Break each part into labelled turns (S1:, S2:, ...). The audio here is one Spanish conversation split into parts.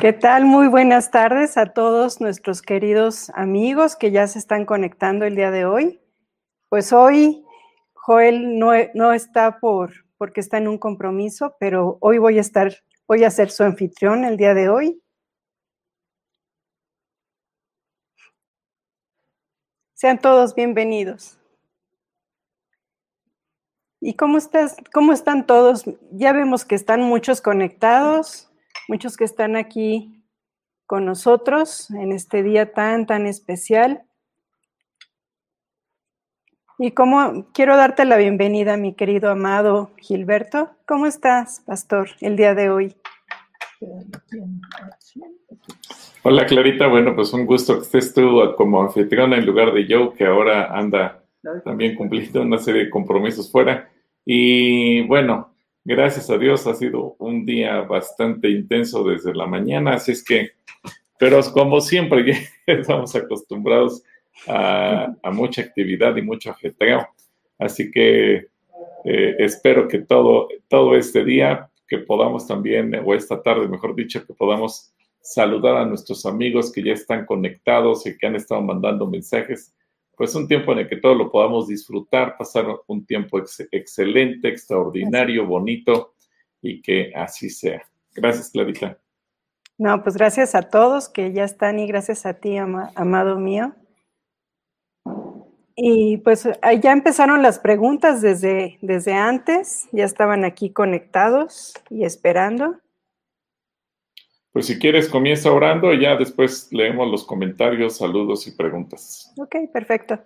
S1: ¿Qué tal? Muy buenas tardes a todos nuestros queridos amigos que ya se están conectando el día de hoy. Pues hoy Joel no, no está por porque está en un compromiso, pero hoy voy a estar, voy a ser su anfitrión el día de hoy. Sean todos bienvenidos. ¿Y cómo estás? ¿Cómo están todos? Ya vemos que están muchos conectados muchos que están aquí con nosotros en este día tan, tan especial. Y como quiero darte la bienvenida, mi querido amado Gilberto. ¿Cómo estás, pastor, el día de hoy?
S2: Hola, Clarita. Bueno, pues un gusto que estés tú como anfitriona en lugar de Joe, que ahora anda también cumpliendo una serie de compromisos fuera. Y bueno, Gracias a Dios ha sido un día bastante intenso desde la mañana, así es que, pero como siempre, estamos acostumbrados a, mucha actividad y mucho ajetreo, así que eh, espero que todo, todo este día, que podamos también, o esta tarde, mejor dicho, que podamos saludar a nuestros amigos que ya están conectados y que han estado mandando mensajes pues un tiempo en el que todos lo podamos disfrutar, pasar un tiempo excelente, extraordinario, bonito y que así sea. Gracias, Clarita.
S1: No, pues gracias a todos que ya están y gracias a ti, amado mío. Y pues ya empezaron las preguntas desde, desde antes, ya estaban aquí conectados y esperando.
S2: Pues si quieres, comienza orando y ya después leemos los comentarios, saludos y preguntas.
S1: Ok, perfecto.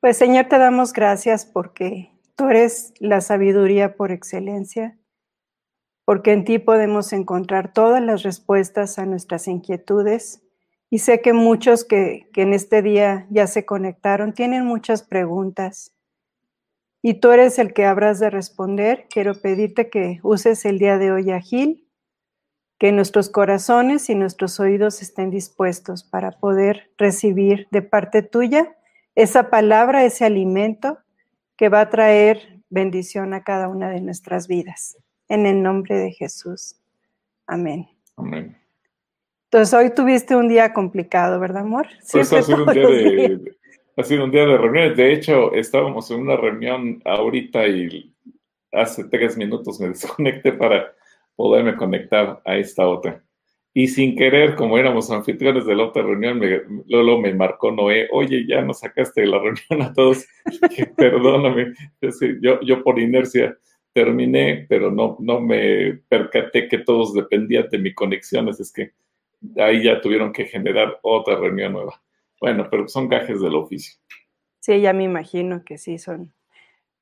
S1: Pues Señor, te damos gracias porque tú eres la sabiduría por excelencia, porque en ti podemos encontrar todas las respuestas a nuestras inquietudes. Y sé que muchos que, en este día ya se conectaron tienen muchas preguntas. Y tú eres el que habrás de responder. Quiero pedirte que uses el día de hoy a que nuestros corazones y nuestros oídos estén dispuestos para poder recibir de parte tuya esa palabra, ese alimento que va a traer bendición a cada una de nuestras vidas. En el nombre de Jesús. Amén.
S2: Amén.
S1: Entonces hoy tuviste un día complicado, ¿verdad, amor?
S2: Pues ha sido, un día de, ha sido un día de reuniones. De hecho, estábamos en una reunión ahorita y hace tres minutos me desconecté para poderme conectar a esta otra. Y sin querer, como éramos anfitriones de la otra reunión, me, Lolo me marcó Noé, oye, ya nos sacaste de la reunión a todos, perdóname, yo, yo por inercia terminé, pero no, no me percaté que todos dependían de mi conexión, es que ahí ya tuvieron que generar otra reunión nueva. Bueno, pero son gajes del oficio.
S1: Sí, ya me imagino que sí son.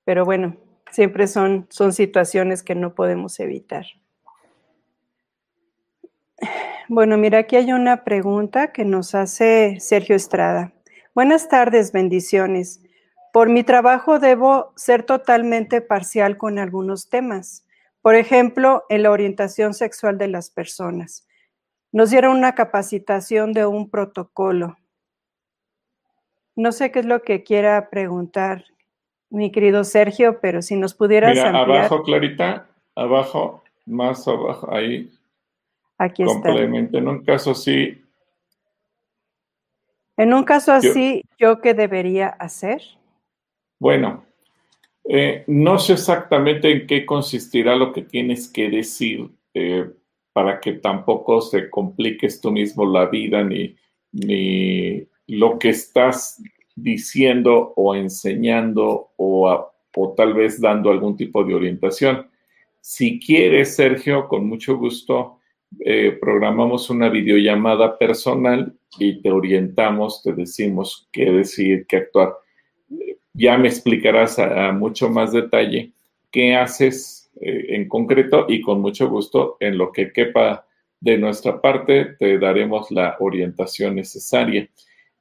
S1: Pero bueno, siempre son, son situaciones que no podemos evitar. Bueno, mira, aquí hay una pregunta que nos hace Sergio Estrada. Buenas tardes, bendiciones. Por mi trabajo debo ser totalmente parcial con algunos temas. Por ejemplo, en la orientación sexual de las personas. Nos dieron una capacitación de un protocolo. No sé qué es lo que quiera preguntar mi querido Sergio, pero si nos pudieras
S2: Mira, abajo, Clarita, abajo, más abajo, ahí
S1: Aquí está.
S2: En un caso así.
S1: En un caso así, ¿yo, qué debería hacer?
S2: Bueno, eh, no sé exactamente en qué consistirá lo que tienes que decir eh, para que tampoco se compliques tú mismo la vida ni, ni lo que estás diciendo o enseñando o, o tal vez dando algún tipo de orientación. Si quieres, Sergio, con mucho gusto, eh, programamos una videollamada personal y te orientamos, te decimos qué decir, qué actuar. Ya me explicarás a, mucho más detalle qué haces eh, en concreto y con mucho gusto en lo que quepa de nuestra parte te daremos la orientación necesaria.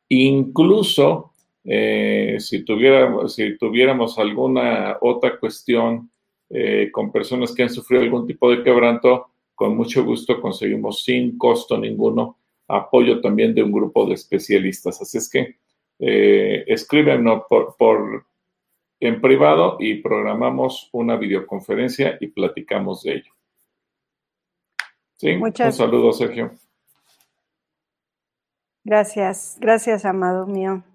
S2: Incluso eh, si, si tuviéramos alguna otra cuestión con personas que han sufrido algún tipo de quebranto, con mucho gusto conseguimos sin costo ninguno apoyo también de un grupo de especialistas. Así es que eh, escríbenos por, por, en privado y programamos una videoconferencia y platicamos de ello. Sí, Muchas... un saludo, Sergio.
S1: Gracias, gracias, amado mío.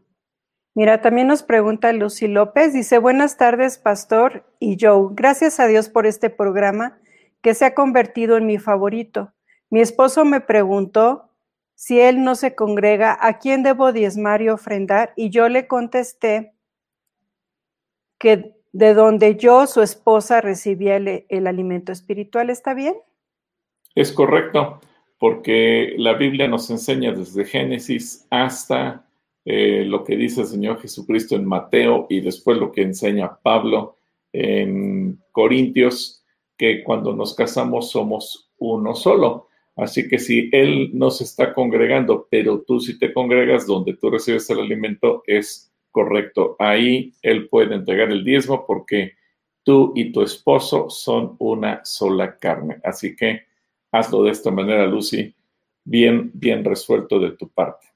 S1: Mira, también nos pregunta Lucy López, dice, buenas tardes, pastor y Joe. Gracias a Dios por este programa que se ha convertido en mi favorito. Mi esposo me preguntó si él no se congrega, ¿a quién debo diezmar y ofrendar? Y yo le contesté que de donde yo, su esposa, recibía el, alimento espiritual. ¿Está bien?
S2: Es correcto, porque la Biblia nos enseña desde Génesis hasta eh, lo que dice el Señor Jesucristo en Mateo y después lo que enseña Pablo en Corintios, que cuando nos casamos somos uno solo. Así que si Él no se está congregando, pero tú sí te congregas donde tú recibes el alimento, es correcto. Ahí Él puede entregar el diezmo porque tú y tu esposo son una sola carne. Así que hazlo de esta manera, Lucy, bien, bien resuelto de tu parte.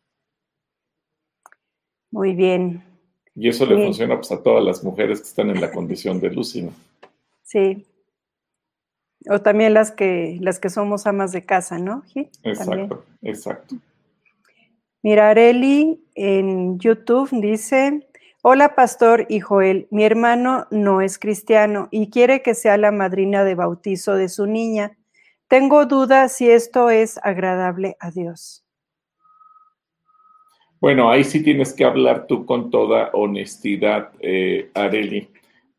S1: Muy bien.
S2: Y eso le funciona pues, a todas las mujeres que están en la condición de Lucy, ¿no?
S1: Sí, o también las que, las que somos amas de casa, ¿no?
S2: Exacto, exacto.
S1: Mira, Areli en YouTube dice, hola pastor y Joel, mi hermano no es cristiano y quiere que sea la madrina de bautizo de su niña. Tengo duda si esto es agradable a Dios.
S2: Bueno, ahí sí tienes que hablar tú con toda honestidad, eh, Areli,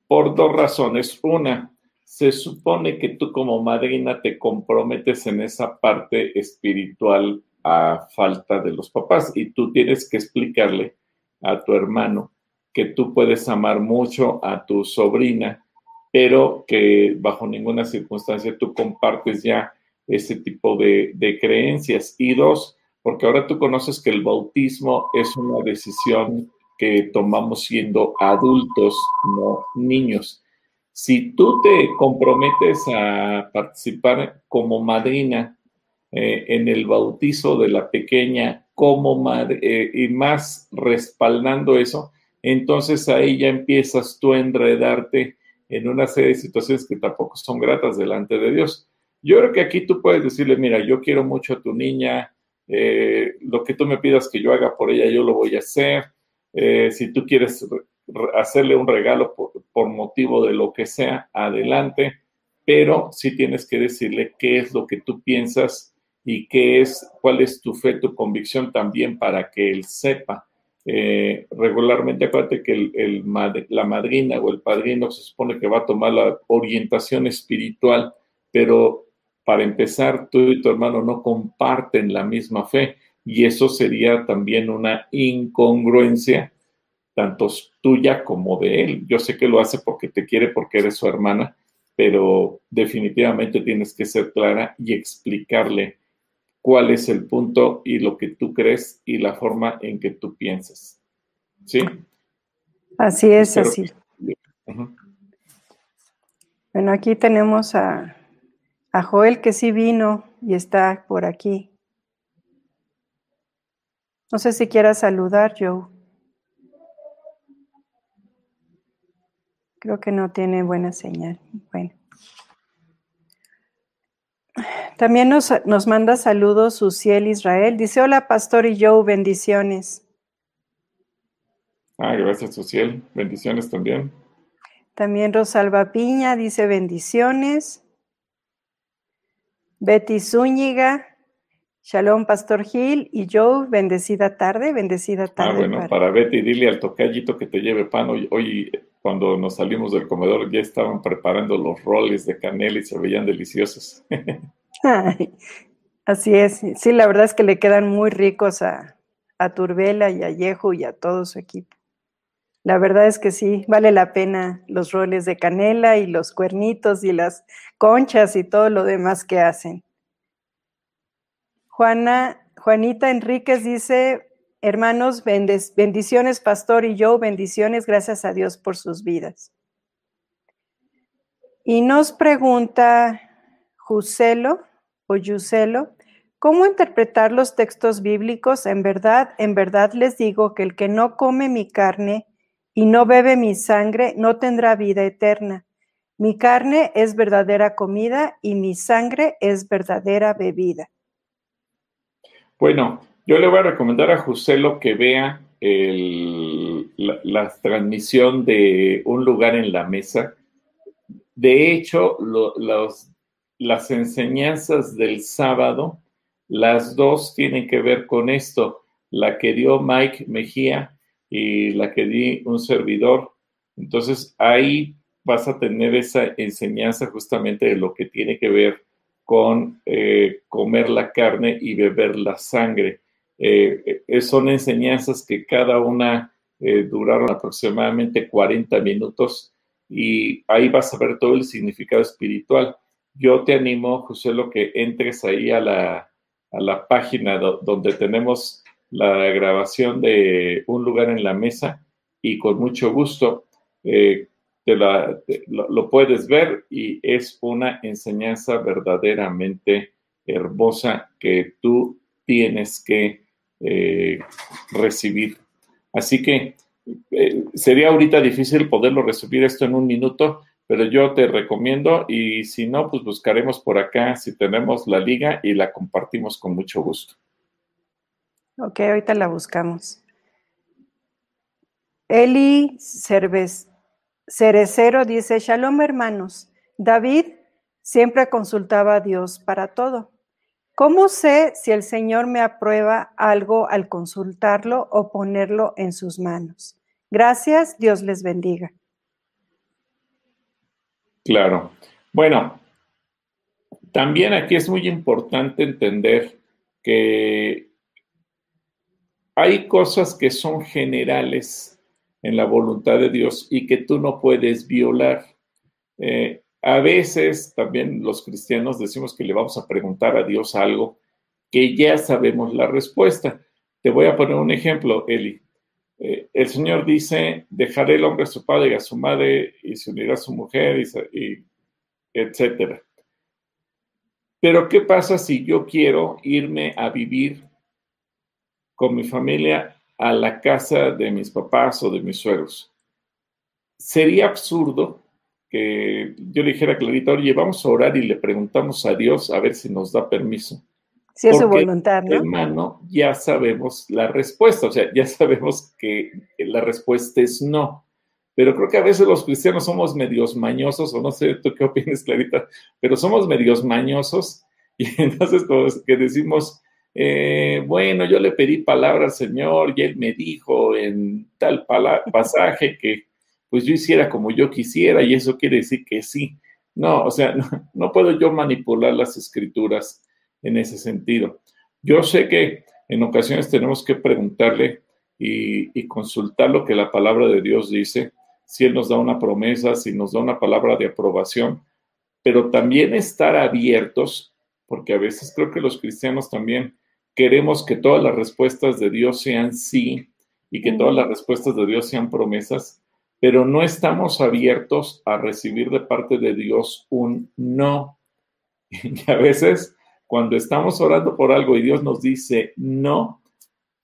S2: por dos razones. Una, se supone que tú como madrina te comprometes en esa parte espiritual a falta de los papás y tú tienes que explicarle a tu hermano que tú puedes amar mucho a tu sobrina, pero que bajo ninguna circunstancia tú compartes ya ese tipo de, de creencias. Y dos, porque ahora tú conoces que el bautismo es una decisión que tomamos siendo adultos, no niños. Si tú te comprometes a participar como madrina eh, en el bautizo de la pequeña como madre eh, y más respaldando eso, entonces ahí ya empiezas tú a enredarte en una serie de situaciones que tampoco son gratas delante de Dios. Yo creo que aquí tú puedes decirle, mira, yo quiero mucho a tu niña, eh, lo que tú me pidas que yo haga por ella, yo lo voy a hacer. si tú quieres hacerle un regalo por, motivo de lo que sea, adelante, pero sí tienes que decirle qué es lo que tú piensas y qué es, cuál es tu fe, tu convicción también para que él sepa. Eh, regularmente acuérdate que el, la madrina o el padrino se supone que va a tomar la orientación espiritual, pero para empezar, tú y tu hermano no comparten la misma fe y eso sería también una incongruencia tanto tuya como de él. Yo sé que lo hace porque te quiere, porque eres su hermana, pero definitivamente tienes que ser clara y explicarle cuál es el punto y lo que tú crees y la forma en que tú piensas. ¿Sí?
S1: Así es, así. Bueno, aquí tenemos a, a Joel que sí vino y está por aquí. No sé si quieras saludar, Joe. Creo que no tiene buena señal. Bueno. También nos, nos manda saludos Suciel Israel. Dice, hola Pastor y Joe, bendiciones.
S2: Ah, gracias Suciel. Bendiciones también.
S1: También Rosalba Piña dice bendiciones. Betty Zúñiga, Shalom, Pastor Gil y Joe, bendecida tarde, bendecida ah, tarde.
S2: Ah, bueno, para, Betty, dile al tocallito que te lleve pan. Hoy, hoy, cuando nos salimos del comedor, ya estaban preparando los roles de canela y se veían deliciosos.
S1: así es. Sí, la verdad es que le quedan muy ricos a, a Turbela y a Yehu y a todo su equipo. La verdad es que sí, vale la pena los roles de canela y los cuernitos y las conchas y todo lo demás que hacen. Juana, Juanita Enríquez dice, hermanos, bendiciones, pastor y yo, bendiciones, gracias a Dios por sus vidas. Y nos pregunta Juselo o Yuselo, ¿cómo interpretar los textos bíblicos? En verdad, en verdad les digo que el que no come mi carne y no bebe mi sangre no tendrá vida eterna, Mi carne es verdadera comida y mi sangre es verdadera bebida.
S2: Bueno, yo le voy a recomendar a Juselo que vea la, transmisión de Un lugar en la mesa. De hecho, las enseñanzas del sábado, las dos tienen que ver con esto. La que dio Mike Mejía y la que di un servidor. Entonces ahí vas a tener esa enseñanza justamente de lo que tiene que ver con eh, comer la carne y beber la sangre. Eh, eh, son enseñanzas que cada una duraron aproximadamente 40 minutos y ahí vas a ver todo el significado espiritual. Yo te animo, José, lo que entres ahí a la, a la página donde tenemos la grabación de Un lugar en la mesa y con mucho gusto eh, te lo, puedes ver y es una enseñanza verdaderamente hermosa que tú tienes que eh, recibir. Así que eh, sería ahorita difícil poderlo resumir esto en un minuto, pero yo te recomiendo y si no, pues buscaremos por acá si tenemos la liga y la compartimos con mucho gusto.
S1: Ok, ahorita la buscamos. Eli Cervez, Cerecero dice, Shalom hermanos, David siempre consultaba a Dios para todo. ¿Cómo sé si el Señor me aprueba algo al consultarlo o ponerlo en sus manos? Gracias, Dios les bendiga.
S2: Claro. Bueno, también aquí es muy importante entender que hay cosas que son generales en la voluntad de Dios y que tú no puedes violar. Eh, a veces también los cristianos decimos que le vamos a preguntar a Dios algo que ya sabemos la respuesta. Te voy a poner un ejemplo, Eli. Eh, el Señor dice, dejaré el hombre a su padre y a su madre y se unirá a su mujer, y, etcétera. Pero ¿qué pasa si yo quiero irme a vivir con mi familia a la casa de mis papás o de mis suegros. Sería absurdo que yo le dijera a Clarita, oye, vamos a orar y le preguntamos a Dios a ver si nos da permiso.
S1: Si es su voluntad, ¿no?
S2: Hermano, ya sabemos la respuesta, o sea, ya sabemos que la respuesta es no. Pero creo que a veces los cristianos somos medios mañosos, o no sé tú qué opinas, Clarita, pero somos medios mañosos y entonces como que decimos, eh, bueno, yo le pedí palabra al Señor y Él me dijo en tal pasaje que pues yo hiciera como yo quisiera y eso quiere decir que sí. No, o sea, no, puedo yo manipular las escrituras en ese sentido. Yo sé que en ocasiones tenemos que preguntarle y, y, consultar lo que la palabra de Dios dice, si Él nos da una promesa, si nos da una palabra de aprobación, pero también estar abiertos, porque a veces creo que los cristianos también queremos que todas las respuestas de Dios sean sí y que todas las respuestas de Dios sean promesas, pero no estamos abiertos a recibir de parte de Dios un no. Y a veces cuando estamos orando por algo y Dios nos dice no,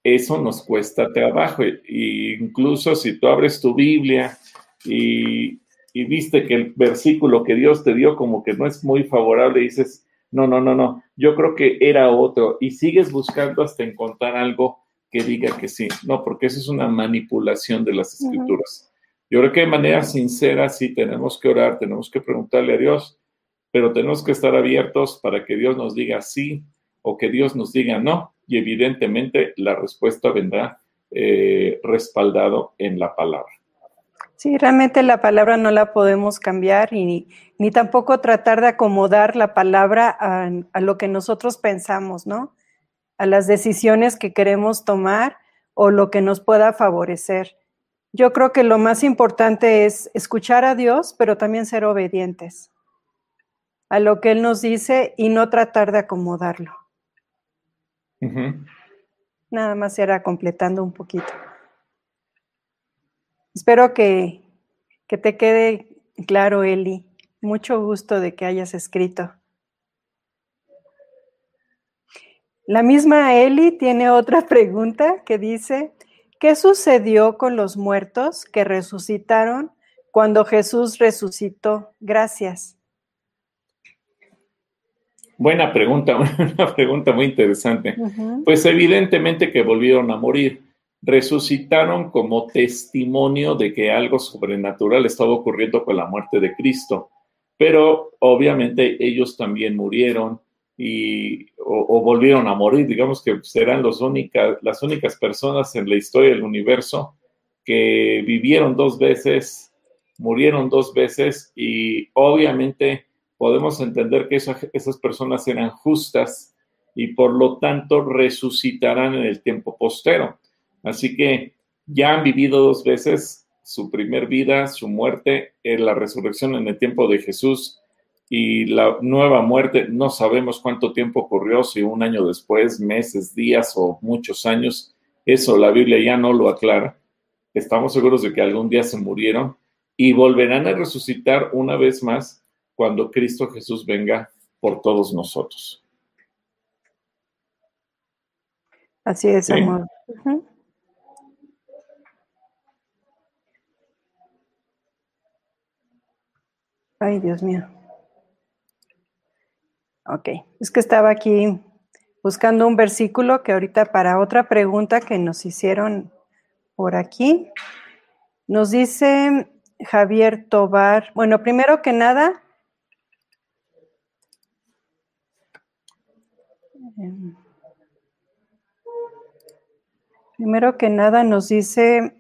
S2: eso nos cuesta trabajo. E incluso si tú abres tu Biblia y, y viste que el versículo que Dios te dio como que no es muy favorable, dices, no, no, no, no, yo creo que era otro y sigues buscando hasta encontrar algo que diga que sí, no, porque eso es una manipulación de las escrituras. Yo creo que de manera sincera sí tenemos que orar, tenemos que preguntarle a Dios, pero tenemos que estar abiertos para que Dios nos diga sí o que Dios nos diga no, y evidentemente la respuesta vendrá eh, respaldado en la palabra.
S1: Sí, realmente la palabra no la podemos cambiar y ni, tampoco tratar de acomodar la palabra a, lo que nosotros pensamos, ¿no? A las decisiones que queremos tomar o lo que nos pueda favorecer. Yo creo que lo más importante es escuchar a Dios, pero también ser obedientes a lo que Él nos dice y no tratar de acomodarlo. Nada más era completando un poquito. Espero que, te quede claro, Eli. Mucho gusto de que hayas escrito. La misma Eli tiene otra pregunta que dice, ¿qué sucedió con los muertos que resucitaron cuando Jesús resucitó? Gracias.
S2: Buena pregunta, una pregunta muy interesante. Pues evidentemente que volvieron a morir. Resucitaron como testimonio de que algo sobrenatural estaba ocurriendo con la muerte de Cristo. Pero obviamente ellos también murieron y, o, volvieron a morir. Digamos que serán los las únicas personas en la historia del universo que vivieron dos veces, murieron dos veces y obviamente podemos entender que esas personas eran justas y por lo tanto resucitarán en el tiempo postero. Así que ya han vivido dos veces su primer vida, su muerte, en la resurrección en el tiempo de Jesús y la nueva muerte. No sabemos cuánto tiempo ocurrió, si un año después, meses, días o muchos años. Eso la Biblia ya no lo aclara. Estamos seguros de que algún día se murieron y volverán a resucitar una vez más cuando Cristo Jesús venga por todos nosotros.
S1: Así es, amor. Ay, Dios mío. Ok, es que estaba aquí buscando un versículo que ahorita para otra pregunta que nos hicieron por aquí, nos dice Javier Tobar, bueno, primero que nada, Primero que nada nos dice,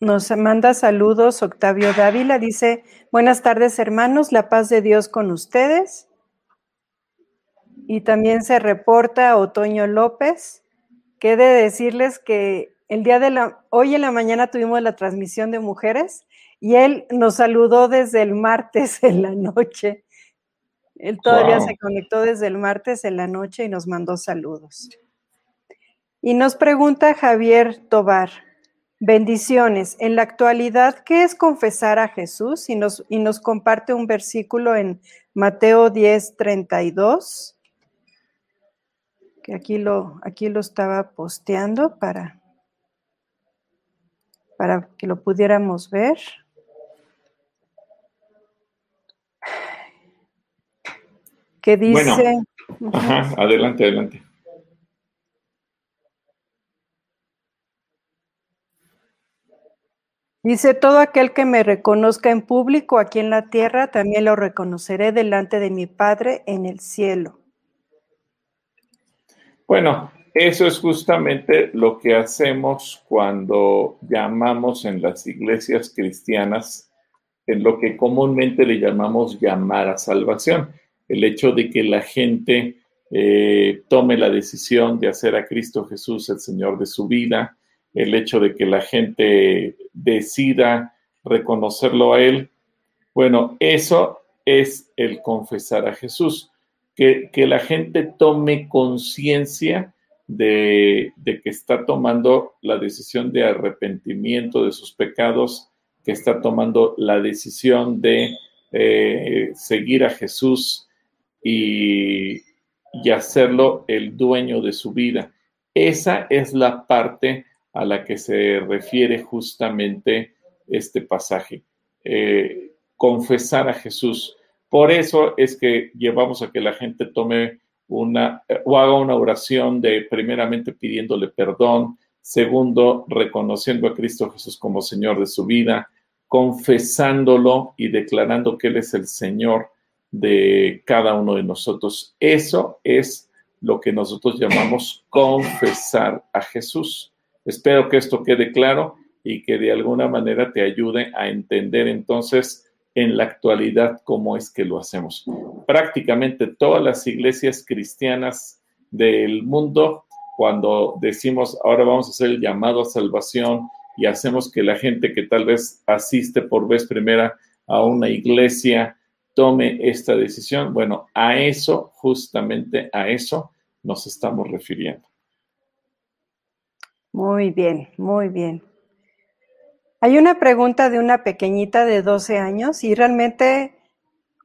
S1: nos manda saludos Octavio Dávila, dice, buenas tardes hermanos, la paz de Dios con ustedes. Y también se reporta Otoño López, que de decirles que el día de la, hoy en la mañana tuvimos la transmisión de mujeres y él nos saludó desde el martes en la noche. Él todavía se conectó desde el martes en la noche y nos mandó saludos. Y nos pregunta Javier Tobar, bendiciones. En la actualidad, ¿qué es confesar a Jesús? Y nos, y nos comparte un versículo en Mateo 10, 32, que aquí lo, aquí lo estaba posteando para, para que lo pudiéramos ver. que dice...
S2: ajá, adelante, adelante.
S1: Dice, todo aquel que me reconozca en público aquí en la tierra, también lo reconoceré delante de mi Padre en el cielo.
S2: Bueno, eso es justamente lo que hacemos cuando llamamos en las iglesias cristianas, en lo que comúnmente le llamamos llamar a salvación. El hecho de que la gente eh, tome la decisión de hacer a Cristo Jesús el Señor de su vida, el hecho de que la gente decida reconocerlo a Él, bueno, eso es el confesar a Jesús, que, la gente tome conciencia de, que está tomando la decisión de arrepentimiento de sus pecados, que está tomando la decisión de eh, seguir a Jesús y, hacerlo el dueño de su vida. Esa es la parte a la que se refiere justamente este pasaje. Eh, confesar a Jesús. Por eso es que llevamos a que la gente tome una o haga una oración de primeramente pidiéndole perdón, segundo reconociendo a Cristo Jesús como Señor de su vida, confesándolo y declarando que Él es el Señor de cada uno de nosotros. Eso es lo que nosotros llamamos confesar a Jesús. Espero que esto quede claro y que de alguna manera te ayude a entender entonces en la actualidad cómo es que lo hacemos. Prácticamente todas las iglesias cristianas del mundo, cuando decimos ahora vamos a hacer el llamado a salvación y hacemos que la gente que tal vez asiste por vez primera a una iglesia tome esta decisión. Bueno, a eso, justamente a eso nos estamos refiriendo.
S1: Muy bien, muy bien. Hay una pregunta de una pequeñita de 12 años y realmente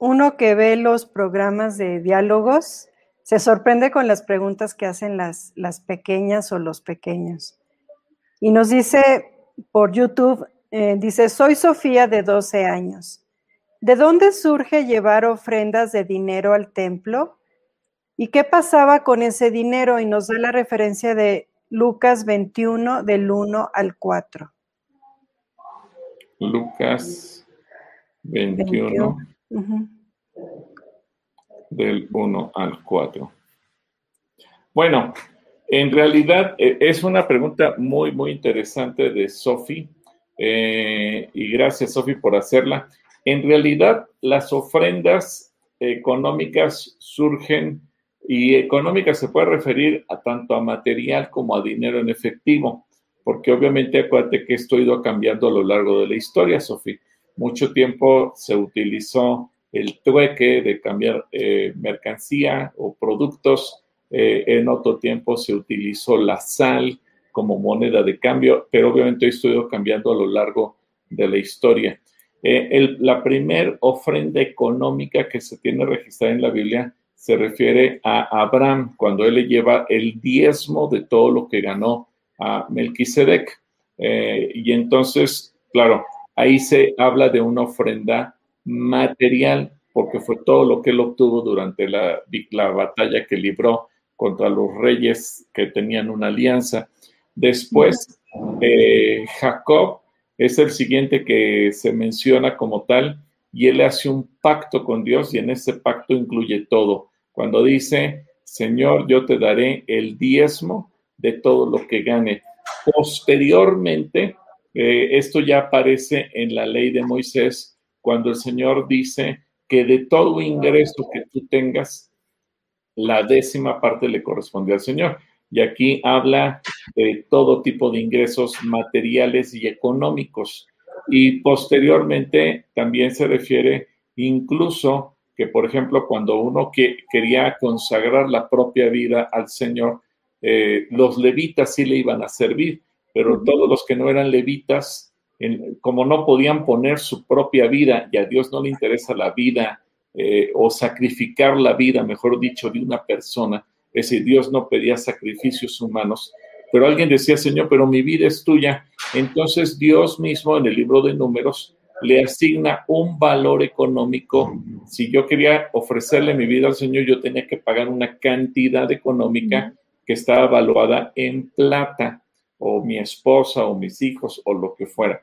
S1: uno que ve los programas de diálogos se sorprende con las preguntas que hacen las, las pequeñas o los pequeños. Y nos dice por YouTube, eh, dice, soy Sofía de 12 años. ¿De dónde surge llevar ofrendas de dinero al templo? ¿Y qué pasaba con ese dinero? Y nos da la referencia de Lucas 21 del 1 al 4.
S2: Lucas 21, del 1 al 4. Bueno, en realidad eh, es una pregunta muy, muy interesante de Sofi. Eh, y gracias, Sofi, por hacerla. En realidad, las ofrendas económicas surgen, y económicas se puede referir a tanto a material como a dinero en efectivo, porque obviamente acuérdate que esto ha ido cambiando a lo largo de la historia, Sofi. Mucho tiempo se utilizó el trueque de cambiar eh, mercancía o productos. Eh, en otro tiempo se utilizó la sal como moneda de cambio, pero obviamente esto ha ido cambiando a lo largo de la historia. Eh, la primer ofrenda económica que se tiene registrada en la Biblia se refiere a Abraham, cuando él le lleva el diezmo de todo lo que ganó a Melquisedec. y entonces, claro, ahí se habla de una ofrenda material, porque fue todo lo que él obtuvo durante la, la batalla que libró contra los reyes que tenían una alianza. Después, eh, Jacob es el siguiente que se menciona como tal y él hace un pacto con Dios y en ese pacto incluye todo. Cuando dice, Señor, yo te daré el diezmo de todo lo que gane. Posteriormente, eh, esto ya aparece en la ley de Moisés, cuando el Señor dice que de todo ingreso que tú tengas, la décima parte le corresponde al Señor. Y aquí habla de todo tipo de ingresos materiales y económicos. Y posteriormente también se refiere incluso que, por ejemplo, cuando uno que, quería consagrar la propia vida al Señor, eh, los levitas sí le iban a servir, pero todos los que no eran levitas, como no podían poner su propia vida y a Dios no le interesa la vida eh, o sacrificar la vida, mejor dicho, de una persona, es decir, Dios no pedía sacrificios humanos, pero alguien decía, Señor, pero mi vida es tuya. Entonces Dios mismo en el libro de números le asigna un valor económico. Si yo quería ofrecerle mi vida al Señor, yo tenía que pagar una cantidad económica que estaba evaluada en plata o mi esposa o mis hijos o lo que fuera.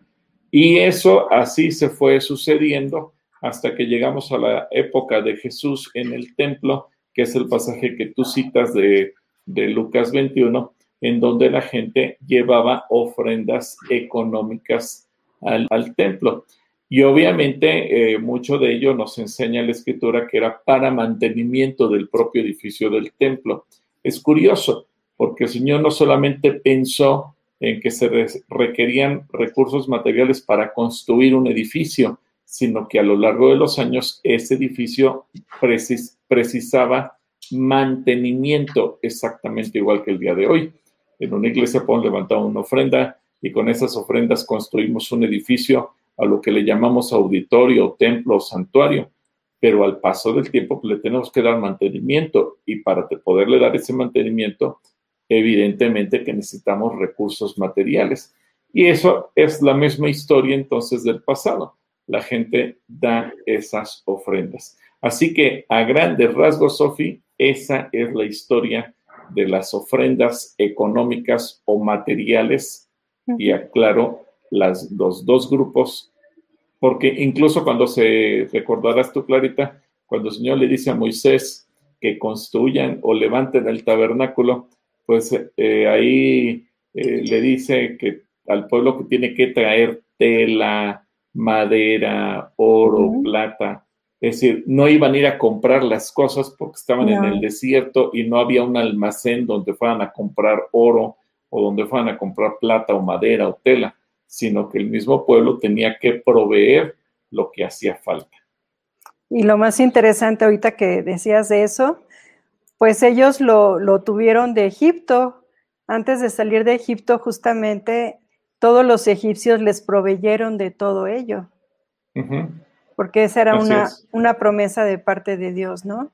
S2: Y eso así se fue sucediendo hasta que llegamos a la época de Jesús en el templo, que es el pasaje que tú citas de, Lucas 21, en donde la gente llevaba ofrendas económicas al, templo. Y obviamente eh, mucho de ello nos enseña la escritura que era para mantenimiento del propio edificio del templo. Es curioso, porque el Señor no solamente pensó en que se requerían recursos materiales para construir un edificio, sino que a lo largo de los años ese edificio precisaba mantenimiento exactamente igual que el día de hoy. En una iglesia podemos levantar una ofrenda y con esas ofrendas construimos un edificio a lo que le llamamos auditorio, templo o santuario, pero al paso del tiempo pues, le tenemos que dar mantenimiento y para poderle dar ese mantenimiento evidentemente que necesitamos recursos materiales. Y eso es la misma historia entonces del pasado. La gente da esas ofrendas. Así que a grandes rasgos, Sofi, esa es la historia de las ofrendas económicas o materiales. Y aclaro las, los dos grupos, porque incluso cuando se recordarás tú, Clarita, cuando el Señor le dice a Moisés que construyan o levanten el tabernáculo, pues eh, ahí eh, le dice que al pueblo que tiene que traer tela, madera, oro, plata. Es decir, no iban a ir a comprar las cosas porque estaban en el desierto y no había un almacén donde fueran a comprar oro o donde fueran a comprar plata o madera o tela, sino que el mismo pueblo tenía que proveer lo que hacía falta.
S1: Y lo más interesante ahorita que decías de eso, pues ellos lo, tuvieron de Egipto. Antes de salir de Egipto, justamente todos los egipcios les proveyeron de todo ello. Porque esa era una, una, promesa de parte de Dios, ¿no?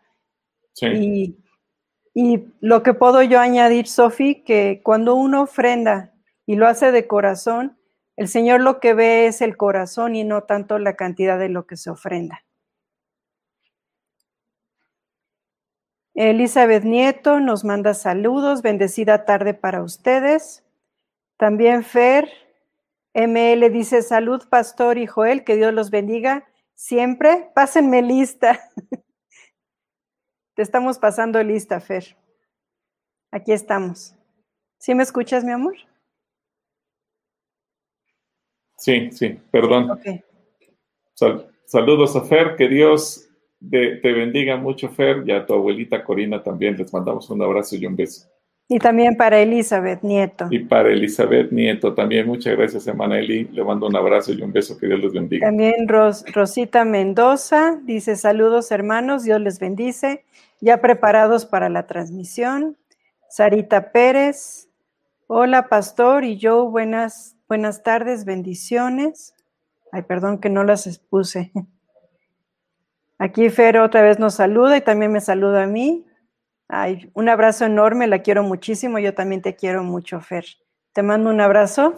S1: Sí. Y, lo que puedo yo añadir, Sofi, que cuando uno ofrenda y lo hace de corazón, El Señor lo que ve es el corazón y no tanto la cantidad de lo que se ofrenda. Elizabeth Nieto nos manda saludos, bendecida tarde para ustedes. También Fer ML dice salud, pastor y Joel, que Dios los bendiga siempre. Pásenme lista. Te estamos pasando lista, Fer. Aquí estamos. ¿Sí me escuchas, mi amor?
S2: Sí, sí, perdón. saludos a Fer, que Dios te, bendiga mucho, Fer, y a tu abuelita Corina también. Les mandamos un abrazo y un beso.
S1: Y también para Elizabeth Nieto.
S2: Y para Elizabeth Nieto también. Muchas gracias, hermana Eli. Le mando un abrazo y un beso. Que Dios les bendiga.
S1: También Rosita Mendoza dice saludos hermanos, Dios les bendice. Ya preparados para la transmisión. Sarita Pérez. Hola, pastor y yo. Buenas, buenas tardes, bendiciones. Ay, perdón que no las expuse. Aquí Fer otra vez nos saluda y también me saluda a mí. Ay, un abrazo enorme, la quiero muchísimo. Yo también te quiero mucho, Fer. Te mando un abrazo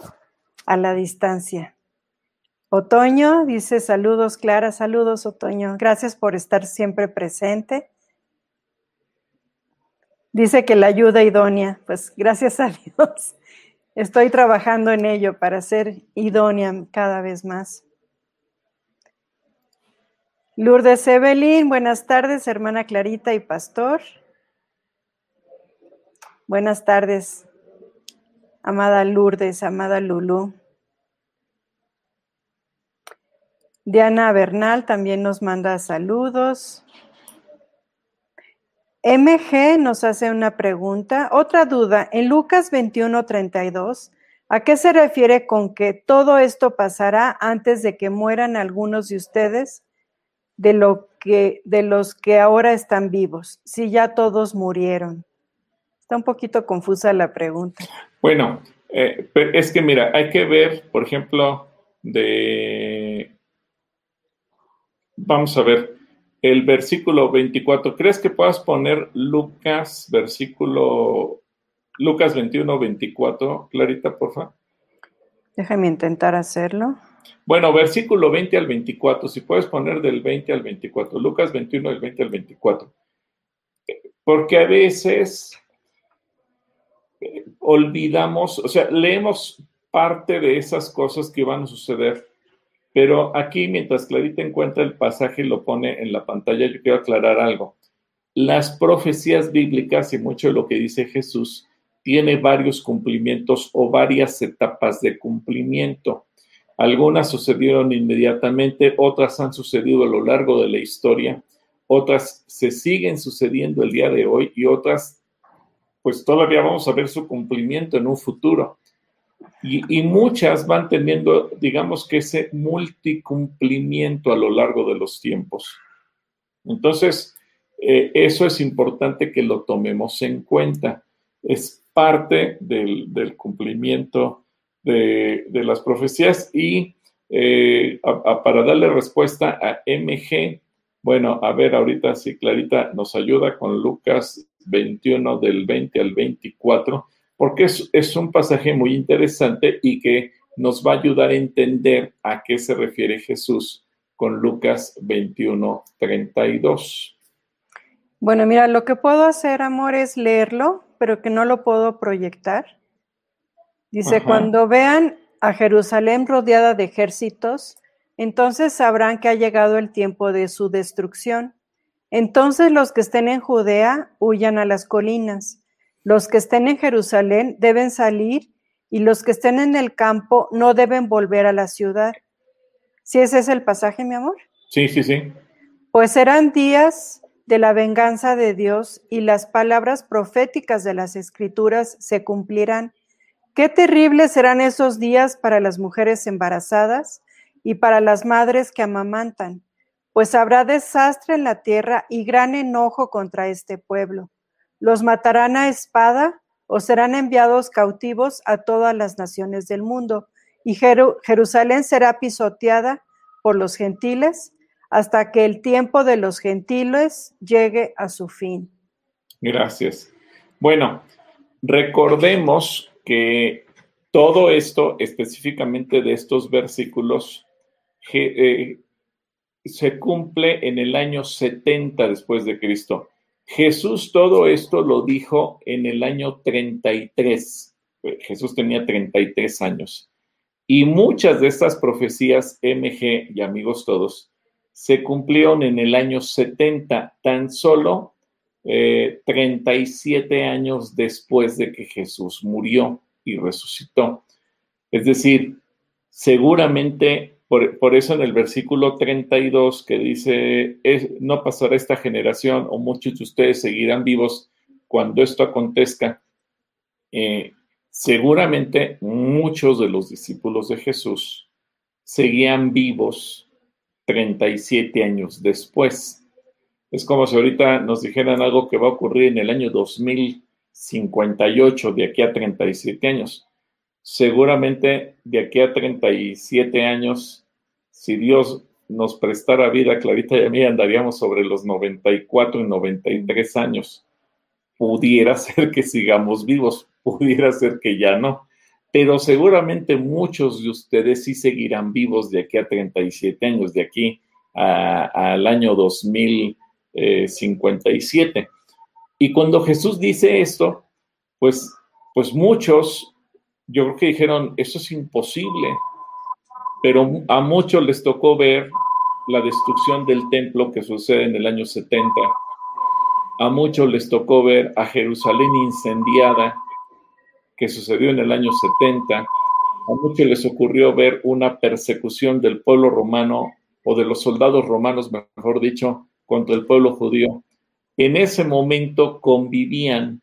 S1: a la distancia. Otoño dice saludos, Clara, saludos, Otoño. Gracias por estar siempre presente. Dice que la ayuda idónea, pues gracias a Dios. Estoy trabajando en ello para ser idónea cada vez más. Lourdes Evelyn, buenas tardes, hermana Clarita y pastor. Buenas tardes, amada Lourdes, amada Lulú. Diana Bernal también nos manda saludos. MG nos hace una pregunta. Otra duda, en Lucas 21:32, ¿a qué se refiere con que todo esto pasará antes de que mueran algunos de ustedes de, lo que, de los que ahora están vivos, si ya todos murieron? Está un poquito confusa la pregunta.
S2: Bueno, eh, es que mira, hay que ver, por ejemplo, de... Vamos a ver, el versículo 24. ¿Crees que puedas poner Lucas, versículo... Lucas 21, 24, Clarita, por favor?
S1: Déjame intentar hacerlo.
S2: Bueno, versículo 20 al 24, si puedes poner del 20 al 24, Lucas 21 del 20 al 24. Porque a veces olvidamos, o sea, leemos parte de esas cosas que van a suceder, pero aquí mientras Clarita encuentra el pasaje y lo pone en la pantalla, yo quiero aclarar algo. Las profecías bíblicas y mucho de lo que dice Jesús tiene varios cumplimientos o varias etapas de cumplimiento. Algunas sucedieron inmediatamente, otras han sucedido a lo largo de la historia, otras se siguen sucediendo el día de hoy y otras pues todavía vamos a ver su cumplimiento en un futuro. Y, muchas van teniendo, digamos que ese multicumplimiento a lo largo de los tiempos. Entonces, eh, eso es importante que lo tomemos en cuenta. Es parte del, cumplimiento de, las profecías y eh, para darle respuesta a MG, bueno, a ver ahorita si Clarita nos ayuda con Lucas 21 del 20 al 24, porque es, un pasaje muy interesante y que nos va a ayudar a entender a qué se refiere Jesús con Lucas 21, 32.
S1: Bueno, mira, lo que puedo hacer, amor, es leerlo, pero que no lo puedo proyectar. Dice, cuando vean a Jerusalén rodeada de ejércitos, entonces sabrán que ha llegado el tiempo de su destrucción. Entonces los que estén en Judea huyan a las colinas, los que estén en Jerusalén deben salir y los que estén en el campo no deben volver a la ciudad. ¿Sí ese es el pasaje, mi amor?
S2: Sí, sí, sí.
S1: Pues serán días de la venganza de Dios y las palabras proféticas de las escrituras se cumplirán. Qué terribles serán esos días para las mujeres embarazadas y para las madres que amamantan pues habrá desastre en la tierra y gran enojo contra este pueblo. Los matarán a espada o serán enviados cautivos a todas las naciones del mundo, y Jerusalén será pisoteada por los gentiles hasta que el tiempo de los gentiles llegue a su fin.
S2: Gracias. Bueno, recordemos que todo esto, específicamente de estos versículos, eh, se cumple en el año 70 después de Cristo. Jesús todo esto lo dijo en el año 33. Jesús tenía 33 años. Y muchas de estas profecías, MG y amigos todos, se cumplieron en el año 70, tan solo 37 eh, años después de que Jesús murió y resucitó. Es decir, seguramente por, eso en el versículo 32 que dice, no pasará esta generación o muchos de ustedes seguirán vivos cuando esto acontezca, eh, seguramente muchos de los discípulos de Jesús seguían vivos 37 años después. Es como si ahorita nos dijeran algo que va a ocurrir en el año 2058, de aquí a 37 años. Seguramente de aquí a 37 años, si Dios nos prestara vida, Clarita y a mí andaríamos sobre los 94 y 93 años. Pudiera ser que sigamos vivos, pudiera ser que ya no, pero seguramente muchos de ustedes sí seguirán vivos de aquí a 37 años, de aquí al año 2057. Y cuando Jesús dice esto, pues, pues muchos, yo creo que dijeron, eso es imposible, pero a muchos les tocó ver la destrucción del templo que sucede en el año 70. A muchos les tocó ver a Jerusalén incendiada que sucedió en el año 70, a muchos les ocurrió ver una persecución del pueblo romano o de los soldados romanos, mejor dicho, contra el pueblo judío. En ese momento convivían,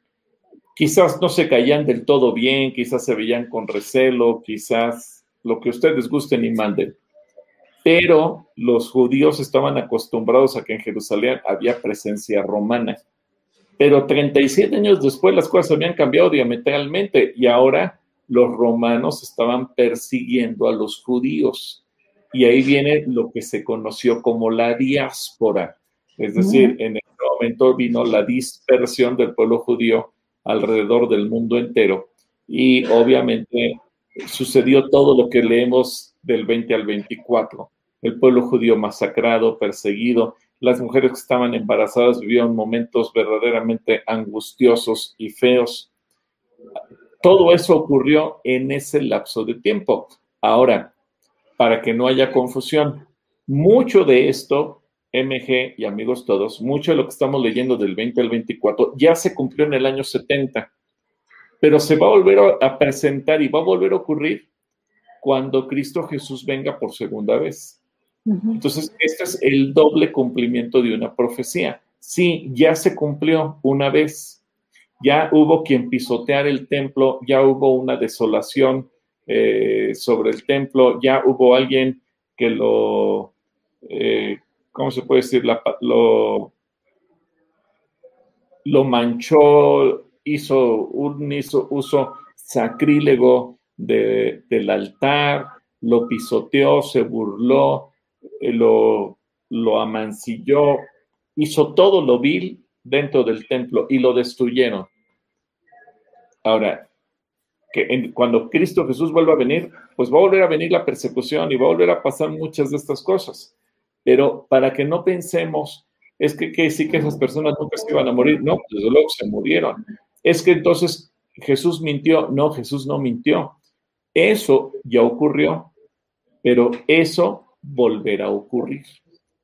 S2: quizás no se caían del todo bien, quizás se veían con recelo, quizás lo que ustedes gusten y manden. Pero los judíos estaban acostumbrados a que en Jerusalén había presencia romana. Pero 37 años después las cosas habían cambiado diametralmente y ahora los romanos estaban persiguiendo a los judíos. Y ahí viene lo que se conoció como la diáspora. Es decir, en ese momento vino la dispersión del pueblo judío alrededor del mundo entero. Y obviamente sucedió todo lo que leemos del 20 al 24. El pueblo judío masacrado, perseguido, las mujeres que estaban embarazadas vivieron momentos verdaderamente angustiosos y feos. Todo eso ocurrió en ese lapso de tiempo. Ahora, para que no haya confusión, mucho de esto, MG y amigos todos, mucho de lo que estamos leyendo del 20 al 24 ya se cumplió en el año 70, pero se va a volver a presentar y va a volver a ocurrir cuando Cristo Jesús venga por segunda vez. Entonces, este es el doble cumplimiento de una profecía. Sí, ya se cumplió una vez, ya hubo quien pisotear el templo, ya hubo una desolación eh, sobre el templo, ya hubo alguien que lo, eh, ¿cómo se puede decir? lo, lo manchó, hizo un uso sacrílego del altar, lo pisoteó, se burló, eh, lo, lo amancilló, hizo todo lo vil dentro del templo y lo destruyeron. Ahora, que cuando Cristo Jesús vuelva a venir, pues va a volver a venir la persecución y va a volver a pasar muchas de estas cosas. Pero para que no pensemos, es que, sí que esas personas nunca se iban a morir, no, desde luego se murieron. Es que entonces Jesús mintió, no, Jesús no mintió. Eso ya ocurrió, pero eso volver a ocurrir.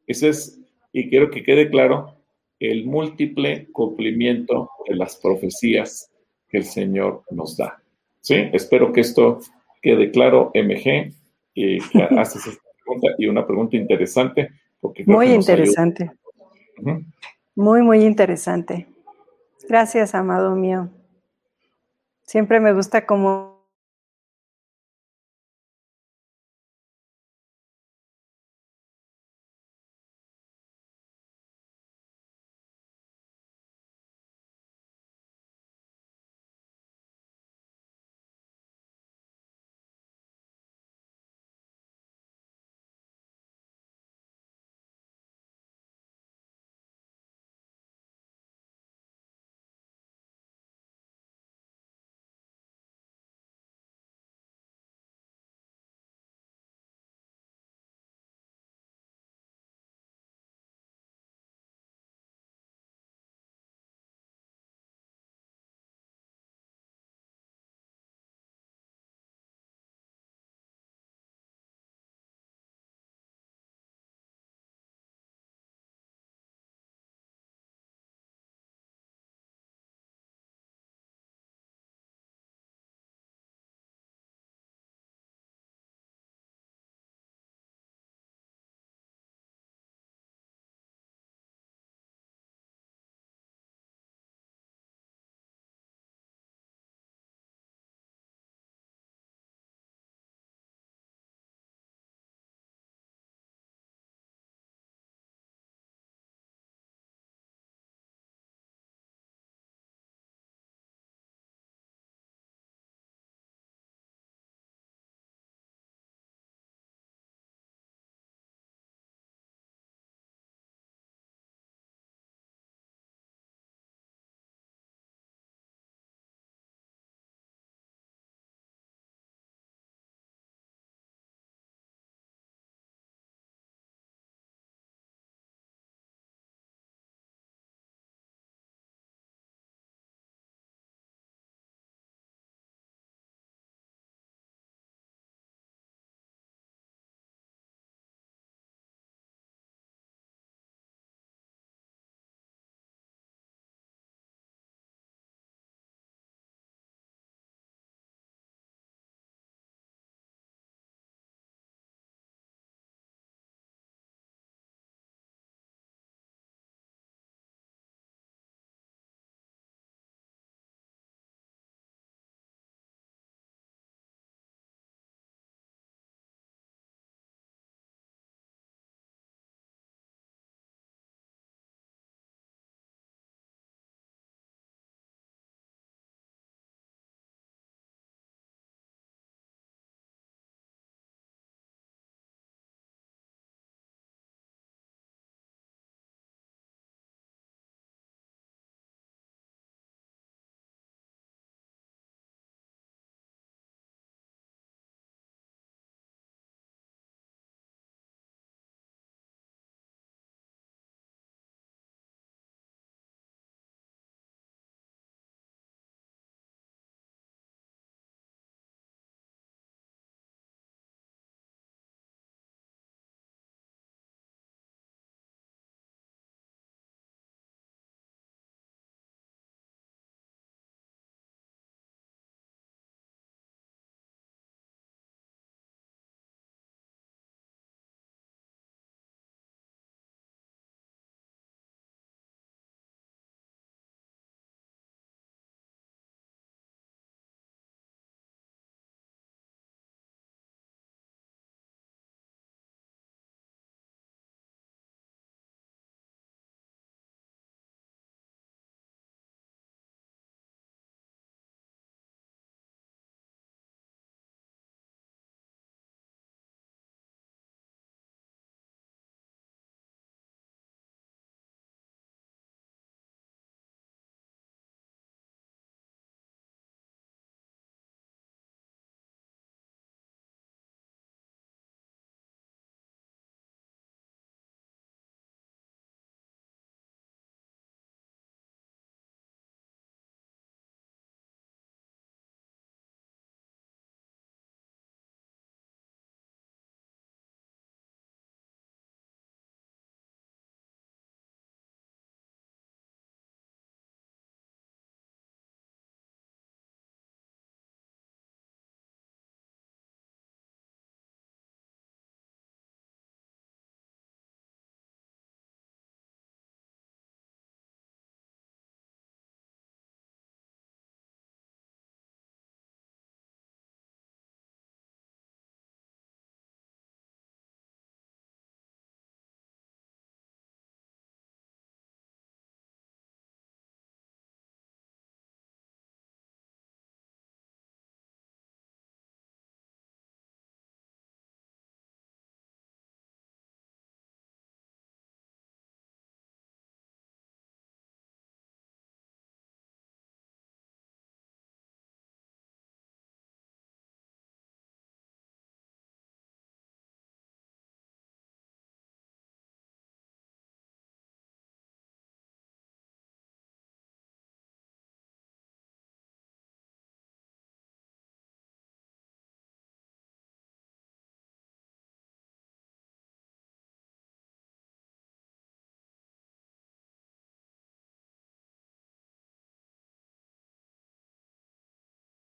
S2: Ese es, y quiero que quede claro, el múltiple cumplimiento de las profecías que el Señor nos da. ¿Sí? Espero que esto quede claro, MG, y que haces esta pregunta y una pregunta interesante. Porque
S1: muy interesante. Muy, muy interesante. Gracias, amado mío. Siempre me gusta cómo